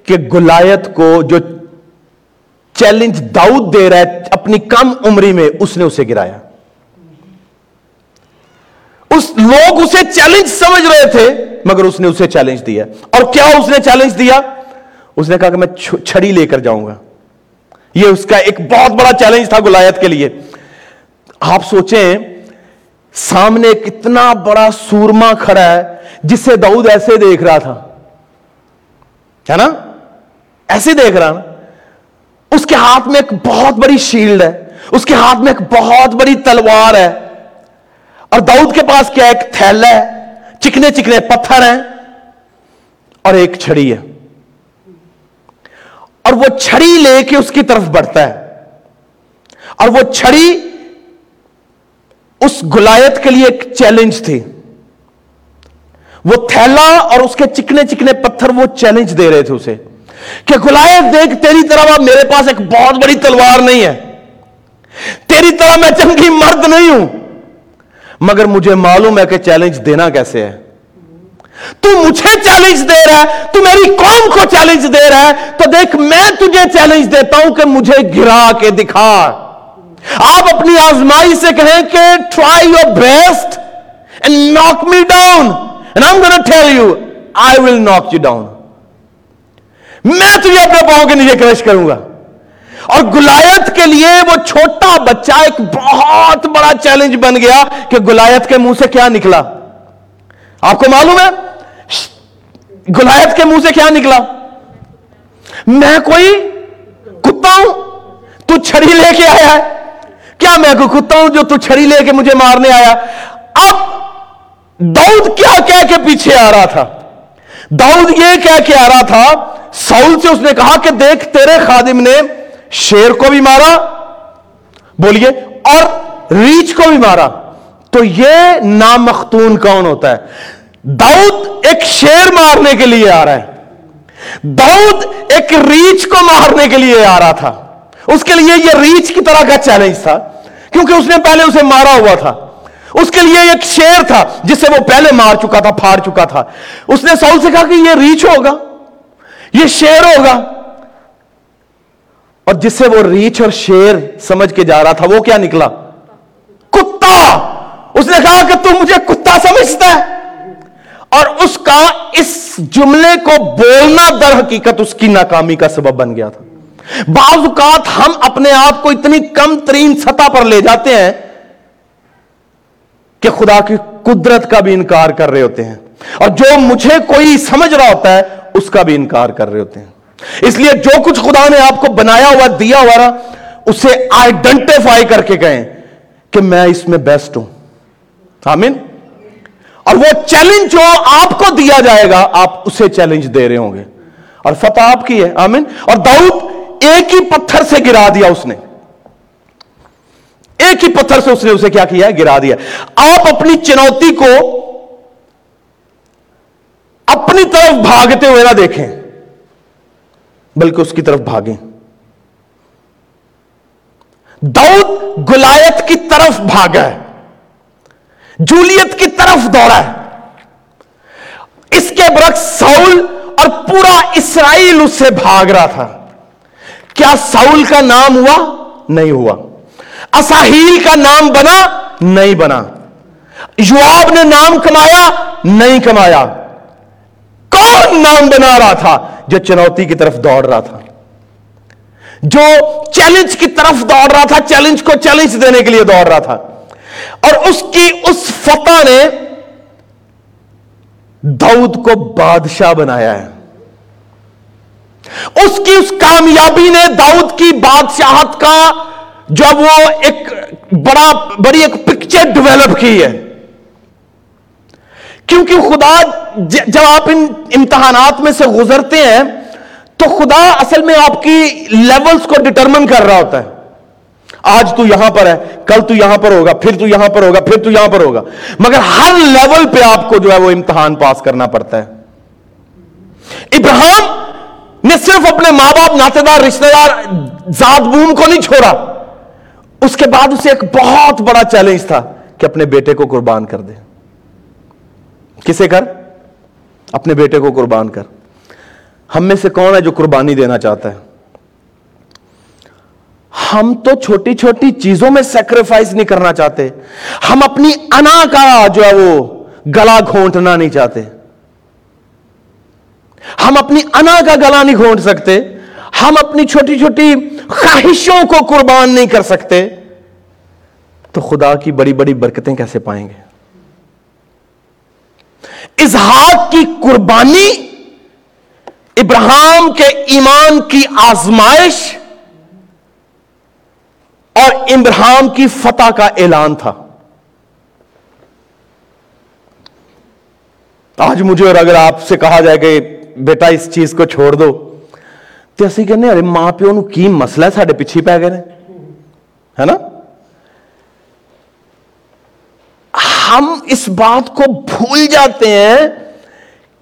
کہ گلایت کو جو چیلنج داؤد دے رہا ہے اپنی کم عمری میں اس نے اسے گرایا۔ اس لوگ اسے چیلنج سمجھ رہے تھے، مگر اس نے اسے چیلنج دیا۔ اور کیا اس نے چیلنج دیا؟ اس نے کہا کہ میں چھڑی لے کر جاؤں گا۔ یہ اس کا ایک بہت بڑا چیلنج تھا گلایت کے لیے۔ آپ سوچیں، سامنے کتنا بڑا سورما کھڑا ہے، جسے داؤد ایسے دیکھ رہا تھا۔ ہے نا؟ ایسے دیکھ رہا نا اس کے ہاتھ میں ایک بہت بڑی شیلڈ ہے۔ اس کے ہاتھ میں ایک بہت بڑی تلوار ہے۔ اور داؤد کے پاس کیا ایک تھیلا ہے؟ چکنے چکنے پتھر ہیں۔ اور ایک چھڑی ہے۔ اور وہ چھڑی لے کے اس کی طرف بڑھتا ہے۔ اور وہ چھڑی اس گلایت کے لیے ایک چیلنج تھی۔ وہ تھیلا اور اس کے چکنے چکنے پتھر وہ چیلنج دے رہے تھے اسے۔ کہ گلایت دیکھ، تیری طرح میرے پاس ایک بہت بڑی تلوار نہیں ہے۔ تیری طرح میں جنگی مرد نہیں ہوں۔ مگر مجھے معلوم ہے کہ چیلنج دینا کیسے ہے۔ تو مجھے چیلنج دے رہا ہے، تو میری قوم کو چیلنج دے رہا ہے۔ تو دیکھ، میں تجھے چیلنج دیتا ہوں کہ مجھے گرا کے دکھا۔ آپ اپنی آزمائی سے کہیں کہ try your best and knock me down and I tell you I will knock you down میں تجھے اپنے پاؤں کے نیچے کرش کروں گا۔ اور گلایت کے لیے وہ چھوٹا بچہ ایک بہت بڑا چیلنج بن گیا کہ گلایت کے منہ سے کیا نکلا۔ آپ کو معلوم ہے؟ گلایت کے منہ سے کیا نکلا؟ میں کوئی کتا ہوں؟ تو چھڑی لے کے آیا ہے۔ کیا میں کوئی کتا ہوں جو تو چھڑی لے کے مجھے مارنے آیا؟ اب داؤد کیا کہہ کے پیچھے آ رہا تھا؟ داؤد یہ کہہ کے آ رہا تھا، ساؤل سے اس نے کہا کہ دیکھ، تیرے خادم نے شیر کو بھی مارا، بولیے، اور ریچ کو بھی مارا۔ تو یہ نامختون کون ہوتا ہے؟ داؤد ایک شیر مارنے کے لیے آ رہا ہے۔ داؤد ایک ریچ کو مارنے کے لیے آ رہا تھا۔ اس کے لیے یہ ریچ کی طرح کا چیلنج تھا، کیونکہ اس نے پہلے اسے مارا ہوا تھا۔ اس کے لیے ایک شیر تھا جسے وہ پہلے مار چکا تھا، پھاڑ چکا تھا۔ اس نے ساؤل سے کہا کہ یہ ریچ ہوگا، یہ شیر ہوگا۔ اور جس سے وہ ریچھ اور شیر سمجھ کے جا رہا تھا، وہ کیا نکلا؟ کتا۔ اس نے کہا کہ تم مجھے کتا سمجھتا ہے۔ اور اس کا اس جملے کو بولنا در حقیقت اس کی ناکامی کا سبب بن گیا تھا۔ بعض اوقات ہم اپنے آپ کو اتنی کم ترین سطح پر لے جاتے ہیں کہ خدا کی قدرت کا بھی انکار کر رہے ہوتے ہیں۔ اور جو مجھے کوئی سمجھ رہا ہوتا ہے، اس کا بھی انکار کر رہے ہوتے ہیں۔ اس لیے جو کچھ خدا نے آپ کو بنایا ہوا، دیا ہوا نا اسے آئیڈینٹیفائی کر کے کہیں کہ میں اس میں بیسٹ ہوں۔ آمین۔ اور وہ چیلنج جو آپ کو دیا جائے گا، آپ اسے چیلنج دے رہے ہوں گے۔ اور فتح آپ کی ہے۔ آمین۔ اور داؤد ایک ہی پتھر سے گرا دیا اس نے۔ ایک ہی پتھر سے اس نے اسے کیا کیا ہے؟ گرا دیا۔ آپ اپنی چنوتی کو اپنی طرف بھاگتے ہوئے نہ دیکھیں، بلکہ اس کی طرف بھاگیں۔ داؤد گلایت کی طرف بھاگا ہے، جولیت کی طرف دوڑا ہے۔ اس کے برعکس ساؤل اور پورا اسرائیل اس سے بھاگ رہا تھا۔ کیا ساؤل کا نام ہوا؟ نہیں ہوا۔ اساہیل کا نام بنا، نہیں بنا۔ یواب نے نام کمایا، نہیں کمایا۔ کون نام بنا رہا تھا جو چنوتی کی طرف دوڑ رہا تھا؟ جو چیلنج کی طرف دوڑ رہا تھا، چیلنج کو چیلنج دینے کے لیے دوڑ رہا تھا۔ اور اس کی اس فتح نے دعود کو بادشاہ بنایا ہے۔ اس کی اس کامیابی نے داؤد کی بادشاہت کا جب وہ ایک بڑا بڑی ایک پکچر ڈیولپ کی ہے۔ کیونکہ خدا جب آپ ان امتحانات میں سے گزرتے ہیں، تو خدا اصل میں آپ کی لیولز کو ڈٹرمن کر رہا ہوتا ہے۔ آج تو یہاں پر ہے، کل تو یہاں پر ہوگا، پھر تو یہاں پر ہوگا، پھر تو یہاں پر ہوگا۔ مگر ہر لیول پہ آپ کو جو ہے وہ امتحان پاس کرنا پڑتا ہے۔ ابراہم نے صرف اپنے ماں باپ، ناطے دار رشتے دار، ذات بوم کو نہیں چھوڑا۔ اس کے بعد اسے ایک بہت بڑا چیلنج تھا کہ اپنے بیٹے کو قربان کر دے۔ کسے کر؟ اپنے بیٹے کو قربان کر۔ ہم میں سے کون ہے جو قربانی دینا چاہتا ہے؟ ہم تو چھوٹی چھوٹی چیزوں میں سیکریفائس نہیں کرنا چاہتے۔ ہم اپنی انا کا جو ہے وہ گلا گھونٹنا نہیں چاہتے۔ ہم اپنی انا کا گلا نہیں گھونٹ سکتے۔ ہم اپنی چھوٹی چھوٹی خواہشوں کو قربان نہیں کر سکتے، تو خدا کی بڑی بڑی برکتیں کیسے پائیں گے؟ اظہار کی قربانی ابراہم کے ایمان کی آزمائش اور ابراہم کی فتح کا اعلان تھا۔ آج مجھے اور اگر آپ سے کہا جائے کہ بیٹا اس چیز کو چھوڑ دو تو ایسے کہنے ارے ماں پیو کی مسئلہ ہے سارے پیچھے پہ گئے ہے نا ہم اس بات کو بھول جاتے ہیں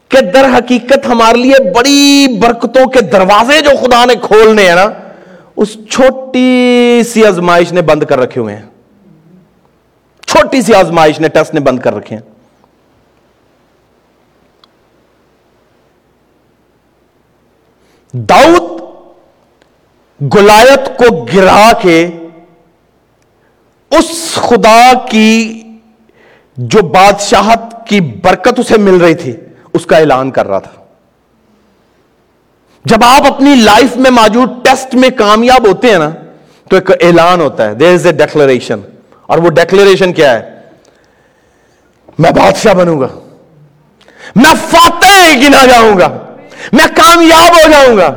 کہ در حقیقت ہمارے لیے بڑی برکتوں کے دروازے جو خدا نے کھولنے ہیں نا، اس چھوٹی سی آزمائش نے بند کر رکھے ہوئے ہیں۔ چھوٹی سی آزمائش نے، ٹیسٹ نے بند کر رکھے ہیں۔ داؤد گلایت کو گرا کے اس خدا کی جو بادشاہت کی برکت اسے مل رہی تھی، اس کا اعلان کر رہا تھا۔ جب آپ اپنی لائف میں موجود ٹیسٹ میں کامیاب ہوتے ہیں نا، تو ایک اعلان ہوتا ہے دیر از اے ڈیکلریشن اور وہ ڈیکلریشن کیا ہے؟ میں بادشاہ بنوں گا۔ میں فاتح گنا جاؤں گا۔ میں کامیاب ہو جاؤں گا۔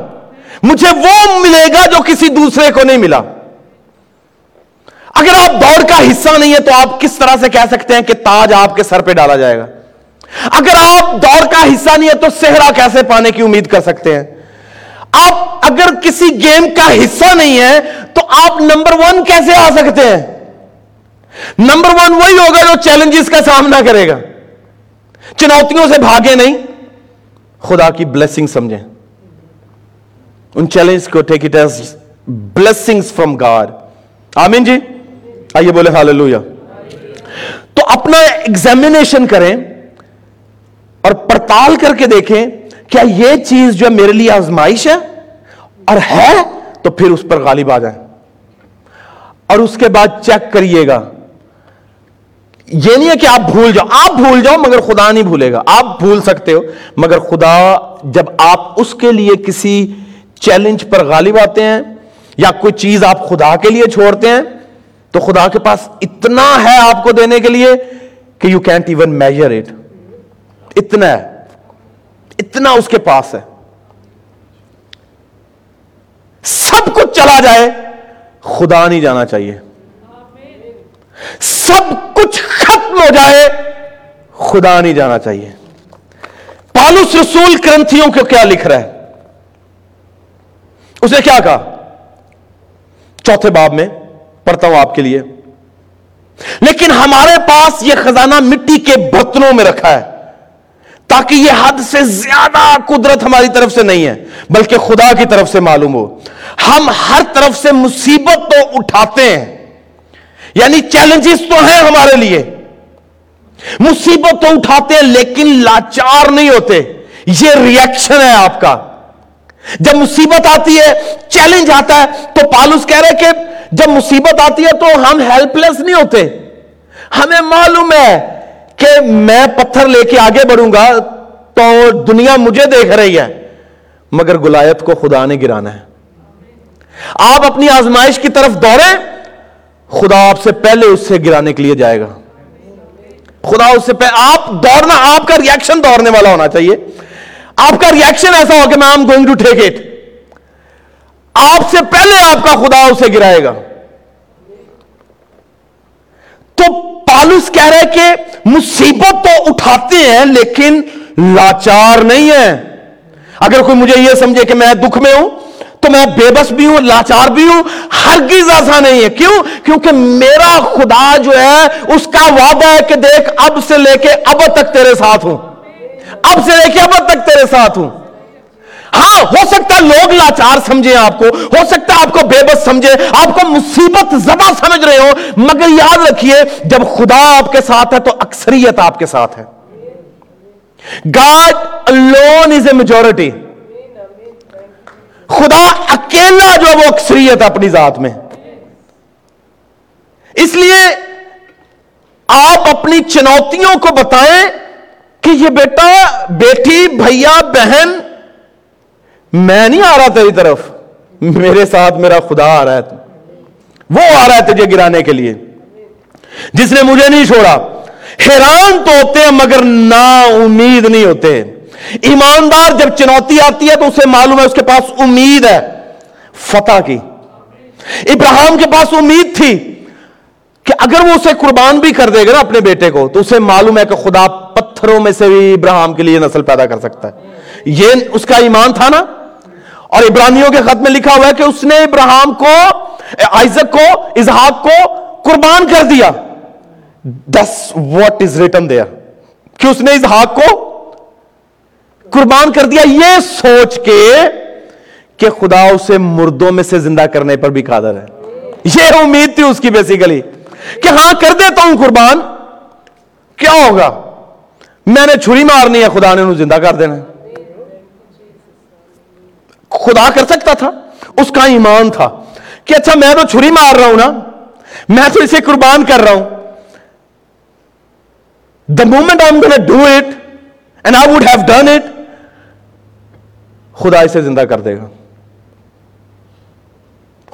مجھے وہ ملے گا جو کسی دوسرے کو نہیں ملا۔ اگر آپ دوڑ کا حصہ نہیں ہے تو آپ کس طرح سے کہہ سکتے ہیں کہ تاج آپ کے سر پہ ڈالا جائے گا؟ اگر آپ دوڑ کا حصہ نہیں ہے تو صحرا کیسے پانے کی امید کر سکتے ہیں؟ آپ اگر کسی گیم کا حصہ نہیں ہے تو آپ نمبر ون کیسے آ سکتے ہیں؟ نمبر ون وہی ہوگا جو چیلنجز کا سامنا کرے گا۔ چنوتیوں سے بھاگے نہیں۔ خدا کی بلیسنگ سمجھیں۔ ان چیلنج کو take it as blessing from God آمین جی؟ آئیے بولے ہاللویا تو اپنا ایگزامینیشن کریں اور پڑتال کر کے دیکھیں، کیا یہ چیز جو میرے لیے آزمائش ہے؟ اور ہے تو پھر اس پر غالب آ جائیں۔ اور اس کے بعد چیک کریے گا۔ یہ نہیں ہے کہ آپ بھول جاؤ۔ آپ بھول جاؤ مگر خدا نہیں بھولے گا۔ آپ بھول سکتے ہو، مگر خدا جب آپ اس کے لیے کسی چیلنج پر غالب آتے ہیں یا کوئی چیز آپ خدا کے لیے چھوڑتے ہیں، تو خدا کے پاس اتنا ہے آپ کو دینے کے لیے کہ you can't even measure it اتنا ہے۔ اتنا اس کے پاس ہے۔ سب کچھ چلا جائے، خدا نہیں جانا چاہیے۔ سب کچھ ہو جائے، خدا نہیں جانا چاہیے۔ پالوس رسول کرنتھیوں کو کیا لکھ رہا ہے؟ اس نے کیا کہا؟ چوتھے باب میں پڑھتا ہوں آپ کے لیے۔ لیکن ہمارے پاس یہ خزانہ مٹی کے برتنوں میں رکھا ہے، تاکہ یہ حد سے زیادہ قدرت ہماری طرف سے نہیں ہے، بلکہ خدا کی طرف سے معلوم ہو۔ ہم ہر طرف سے مصیبت تو اٹھاتے ہیں یعنی چیلنجز تو ہیں ہمارے لیے۔ مصیبت تو اٹھاتے ہیں لیکن لاچار نہیں ہوتے۔ یہ ریئیکشن ہے آپ کا۔ جب مصیبت آتی ہے چیلنج آتا ہے، تو پالوس کہہ رہے کہ جب مصیبت آتی ہے تو ہم ہیلپ لیس نہیں ہوتے۔ ہمیں معلوم ہے کہ میں پتھر لے کے آگے بڑھوں گا تو دنیا مجھے دیکھ رہی ہے، مگر گلایت کو خدا نے گرانا ہے۔ آپ اپنی آزمائش کی طرف دوڑیں، خدا آپ سے پہلے اس سے گرانے کے لیے جائے گا۔ خدا اس سے پہلے آپ دوڑنا آپ کا ریئیکشن دوڑنے والا ہونا چاہیے۔ آپ کا ریئیکشن ایسا ہو کہ میں آم گوئنگ ٹو ٹیک اٹ آپ سے پہلے آپ کا خدا اسے گرائے گا۔ تو پالوس کہہ رہے کہ مصیبت تو اٹھاتے ہیں لیکن لاچار نہیں ہے اگر کوئی مجھے یہ سمجھے کہ میں دکھ میں ہوں تو میں بے بس بھی ہوں، لاچار بھی ہوں، ہرگز ایسا نہیں ہے۔ کیوں؟ کیونکہ میرا خدا جو ہے، اس کا وعدہ ہے کہ دیکھ، اب سے لے کے اب تک تیرے ساتھ ہوں۔ اب سے لے کے اب تک تیرے ساتھ ہوں۔ ہاں ہو سکتا ہے لوگ لاچار سمجھیں آپ کو، ہو سکتا ہے آپ کو بے بس سمجھے، آپ کو مصیبت زبا سمجھ رہے ہو مگر یاد رکھیے، جب خدا آپ کے ساتھ ہے تو اکثریت آپ کے ساتھ ہے۔ God alone is a majority خدا اکیلا جو وہ اکثریت اپنی ذات میں۔ اس لیے آپ اپنی چنوتیوں کو بتائیں کہ یہ بیٹا، بیٹی، بھیا، بہن، میں نہیں آ رہا تیری طرف، میرے ساتھ میرا خدا آ رہا ہے۔ وہ آ رہا ہے تجھے گرانے کے لیے۔ جس نے مجھے نہیں چھوڑا۔ حیران تو ہوتے ہیں مگر نا امید نہیں ہوتے۔ ایماندار جب چنوتی آتی ہے تو اسے معلوم ہے اس کے پاس امید ہے۔ فتح کی۔ ابراہم کے پاس امید تھی کہ اگر وہ اسے قربان بھی کر دے گا نا اپنے بیٹے کو، تو اسے معلوم ہے کہ خدا پتھروں میں سے بھی ابراہم کے لیے نسل پیدا کر سکتا ہے۔ یہ اس کا ایمان تھا نا۔ اور ابراہیمیوں کے خط میں لکھا ہوا ہے کہ اس نے ابراہم کو، آئزک کو اظہاق کو قربان کر دیا۔ دس واٹ از ریٹن دیا کہ اس نے اظہاق کو قربان کر دیا، یہ سوچ کے کہ خدا اسے مردوں میں سے زندہ کرنے پر بھی قادر ہے۔ یہ امید تھی اس کی بیسیکلی کہ ہاں کر دیتا ہوں قربان۔ کیا ہوگا؟ میں نے چھری مارنی ہے، خدا نے انہوں زندہ کر دینا خدا کر سکتا تھا، اس کا ایمان تھا کہ اچھا میں تو چھری مار رہا ہوں نا، میں تو اسے قربان کر رہا ہوں۔ The moment I am do it and I would have done it خدا اسے زندہ کر دے گا۔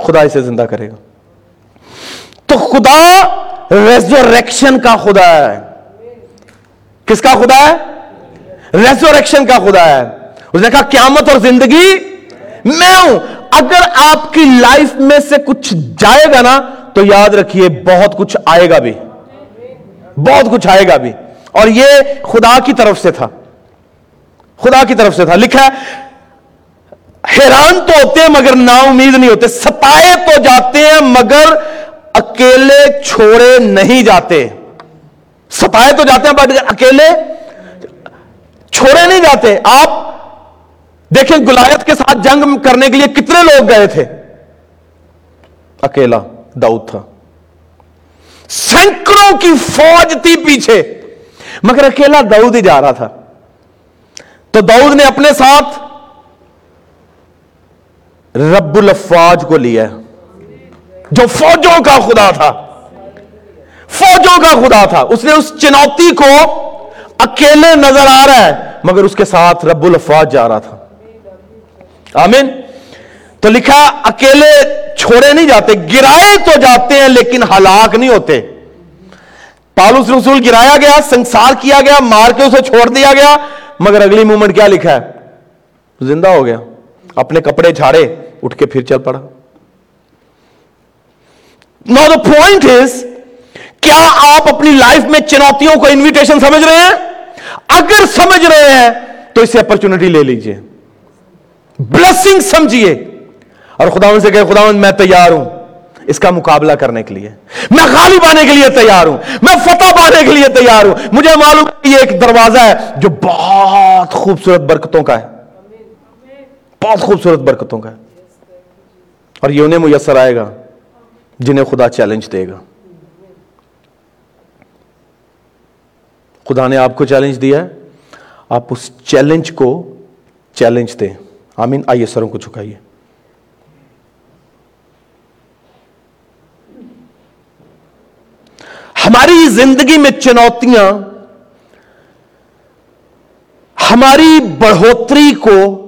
خدا اسے زندہ کرے گا۔ تو خدا ریزوریکشن کا خدا ہے۔ کس کا خدا ہے؟ ریزوریکشن کا خدا ہے۔ اس نے کہا، قیامت اور زندگی میں ہوں۔ اگر آپ کی لائف میں سے کچھ جائے گا نا، تو یاد رکھیے، بہت کچھ آئے گا بھی۔ بہت کچھ آئے گا بھی۔ اور یہ خدا کی طرف سے تھا۔ خدا کی طرف سے تھا۔ لکھا ہے حیران تو ہوتے ہیں مگر نا امید نہیں ہوتے ستائے تو جاتے ہیں مگر اکیلے چھوڑے نہیں جاتے۔ ستائے تو جاتے ہیں بٹ اکیلے چھوڑے نہیں جاتے۔ آپ دیکھیں گلایت کے ساتھ جنگ کرنے کے لیے کتنے لوگ گئے تھے۔ اکیلا داؤد تھا۔ سینکڑوں کی فوج تھی پیچھے، مگر اکیلا داؤد ہی جا رہا تھا۔ تو داؤد نے اپنے ساتھ رب الفاج کو لیا جو فوجوں کا خدا تھا۔ فوجوں کا خدا تھا۔ اس نے اس چنوتی کو اکیلے نظر آ رہا ہے، مگر اس کے ساتھ رب الفاج جا رہا تھا۔ آمین۔ تو لکھا، اکیلے چھوڑے نہیں جاتے، گرائے تو جاتے ہیں، لیکن ہلاک نہیں ہوتے۔ پالوس رسول گرایا گیا، سنسار کیا گیا، مار کے اسے چھوڑ دیا گیا۔ مگر اگلی مومنٹ کیا لکھا ہے؟ زندہ ہو گیا۔ اپنے کپڑے جھاڑے، اٹھ کے پھر چل پڑا۔ نو دا پوائنٹ از کیا آپ اپنی لائف میں چنوتیوں کو انویٹیشن سمجھ رہے ہیں؟ اگر سمجھ رہے ہیں، تو اسے اپرچونٹی لے لیجیے۔ بلسنگ سمجھیے اور خدا سے کہ خدا میں تیار ہوں اس کا مقابلہ کرنے کے لیے۔ میں غالب آنے کے لیے تیار ہوں۔ میں فتح جانے کے لیے تیار ہوں۔ مجھے معلوم ہے یہ ایک دروازہ ہے جو بہت خوبصورت برکتوں کا ہے۔ بہت خوبصورت برکتوں کا ہے۔ اور یہ انہیں میسر آئے گا جنہیں خدا چیلنج دے گا۔ خدا نے آپ کو چیلنج دیا ہے۔ آپ اس چیلنج کو چیلنج دیں۔ آمین۔ آئیے سروں کو چکائیے ہماری زندگی میں چنوتیاں، ہماری بڑھوتری کو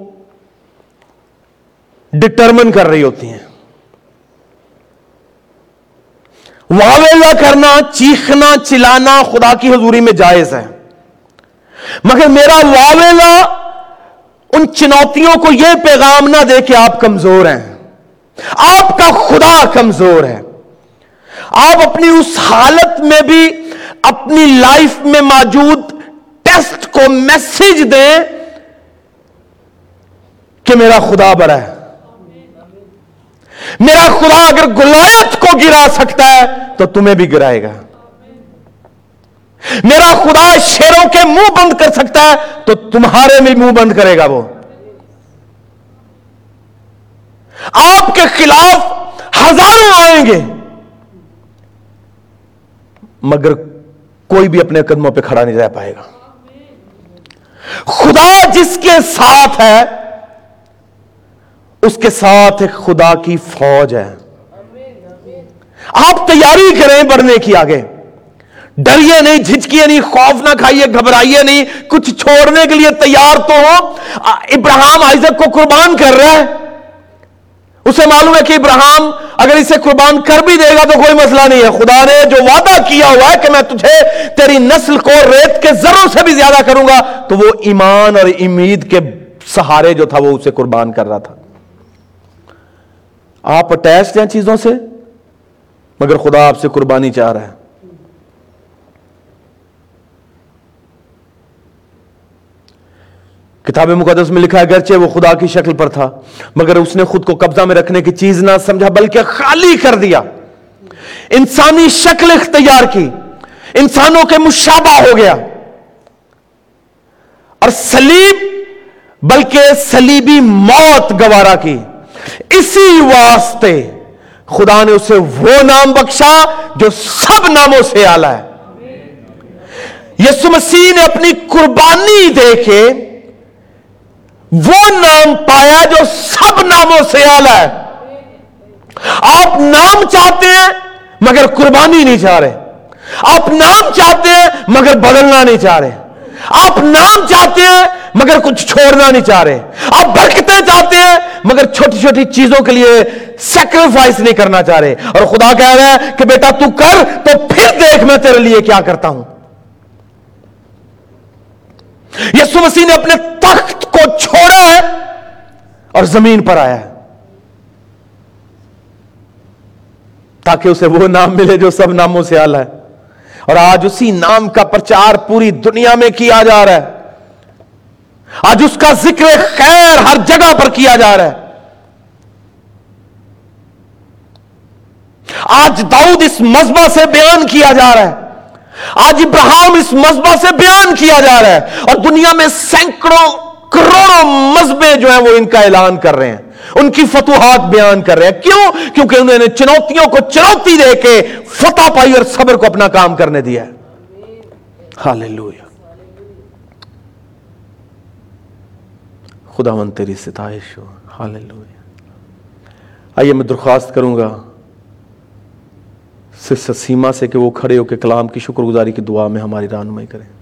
ڈٹرمن کر رہی ہوتی ہیں۔ واویلا کرنا، چیخنا، چلانا خدا کی حضوری میں جائز ہے۔ مگر میرا واویلا ان چنوتیوں کو یہ پیغام نہ دے کہ آپ کمزور ہیں۔ آپ کا خدا کمزور ہے۔ آپ اپنی اس حالت میں بھی اپنی لائف میں موجود ٹیسٹ کو میسج دیں کہ میرا خدا بڑا ہے۔ میرا خدا اگر گلایت کو گرا سکتا ہے تو تمہیں بھی گرائے گا۔ میرا خدا شیروں کے منہ بند کر سکتا ہے تو تمہارے بھی منہ بند کرے گا وہ۔ آپ کے خلاف ہزاروں آئیں گے۔ مگر کوئی بھی اپنے قدموں پہ کھڑا نہیں رہ پائے گا۔ خدا جس کے ساتھ ہے اس کے ساتھ ایک خدا کی فوج ہے۔ آپ تیاری کریں بڑھنے کی آگے۔ ڈریے نہیں، جھجکیے نہیں، خوف نہ کھائیے، گھبرائیے نہیں۔ کچھ چھوڑنے کے لیے تیار تو ہو۔ ابراہم آئزک کو قربان کر رہا ہے اسے معلوم ہے کہ ابراہم اگر اسے قربان کر بھی دے گا تو کوئی مسئلہ نہیں ہے۔ خدا نے جو وعدہ کیا ہوا ہے کہ میں تجھے تیری نسل کو ریت کے ذروں سے بھی زیادہ کروں گا، تو وہ ایمان اور امید کے سہارے جو تھا وہ اسے قربان کر رہا تھا۔ آپ اٹیچ ہیں چیزوں سے، مگر خدا آپ سے قربانی چاہ رہا ہے۔ کتاب مقدس میں لکھا ہے گرچہ وہ خدا کی شکل پر تھا، مگر اس نے خود کو قبضہ میں رکھنے کی چیز نہ سمجھا، بلکہ خالی کر دیا۔ انسانی شکل اختیار کی، انسانوں کے مشابہ ہو گیا۔ اور سلیب بلکہ سلیبی موت گوارا کی۔ اسی واسطے خدا نے اسے وہ نام بخشا جو سب ناموں سے آلہ ہے۔ یسو مسیح نے اپنی قربانی دے کے وہ نام پایا جو سب ناموں سے آلہ ہے۔ آپ نام چاہتے ہیں مگر قربانی نہیں چاہ رہے۔ آپ نام چاہتے ہیں مگر بدلنا نہیں چاہ رہے۔ آپ نام چاہتے ہیں مگر کچھ چھوڑنا نہیں چاہ رہے آپ برکتیں چاہتے ہیں مگر چھوٹی چھوٹی چیزوں کے لیے سیکریفائس نہیں کرنا چاہ رہے اور خدا کہہ رہا ہے کہ بیٹا تو کر تو پھر دیکھ میں تیرے لیے کیا کرتا ہوں۔ یسو مسیح نے اپنے تخت کو چھوڑا ہے اور زمین پر آیا ہے۔ تاکہ اسے وہ نام ملے جو سب ناموں سے آلہ ہے۔ اور آج اسی نام کا پرچار پوری دنیا میں کیا جا رہا ہے؟ آج اس کا ذکر خیر ہر جگہ پر کیا جا رہا ہے؟ آج داؤد اس مذبح سے بیان کیا جا رہا ہے۔ آج ابراہم اس مذبح سے بیان کیا جا رہا ہے۔ اور دنیا میں سینکڑوں کروڑوں مذبے جو ہیں وہ ان کا اعلان کر رہے ہیں۔ ان کی فتوحات بیان کر رہے ہیں۔ کیوں؟ کیونکہ انہوں نے چنوتیوں کو چنوتی دے کے فتح پائی اور صبر کو اپنا کام کرنے دیا خدا من تیری ستائش ہو۔ آئیے میں درخواست کروں گا سیما سے کہ وہ کھڑے ہو کے کلام کی شکر گزاری کی دعا میں ہماری رہنمائی کریں۔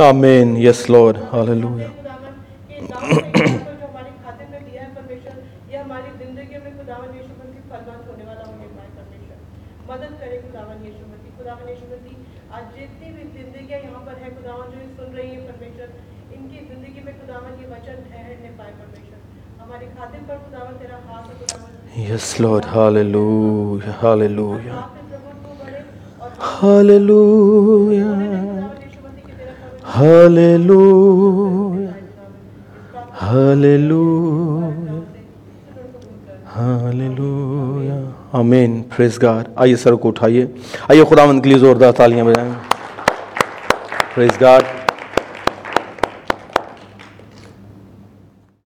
آمین yes lord hallelujah yes lord hallelujah hallelujah hallelujah hello ہلو ہلو آمین پریز گار آئیے سر کو اٹھائیے آئیے خداوند کے لیے زوردار تالیاں بجائیں پریز گاڈ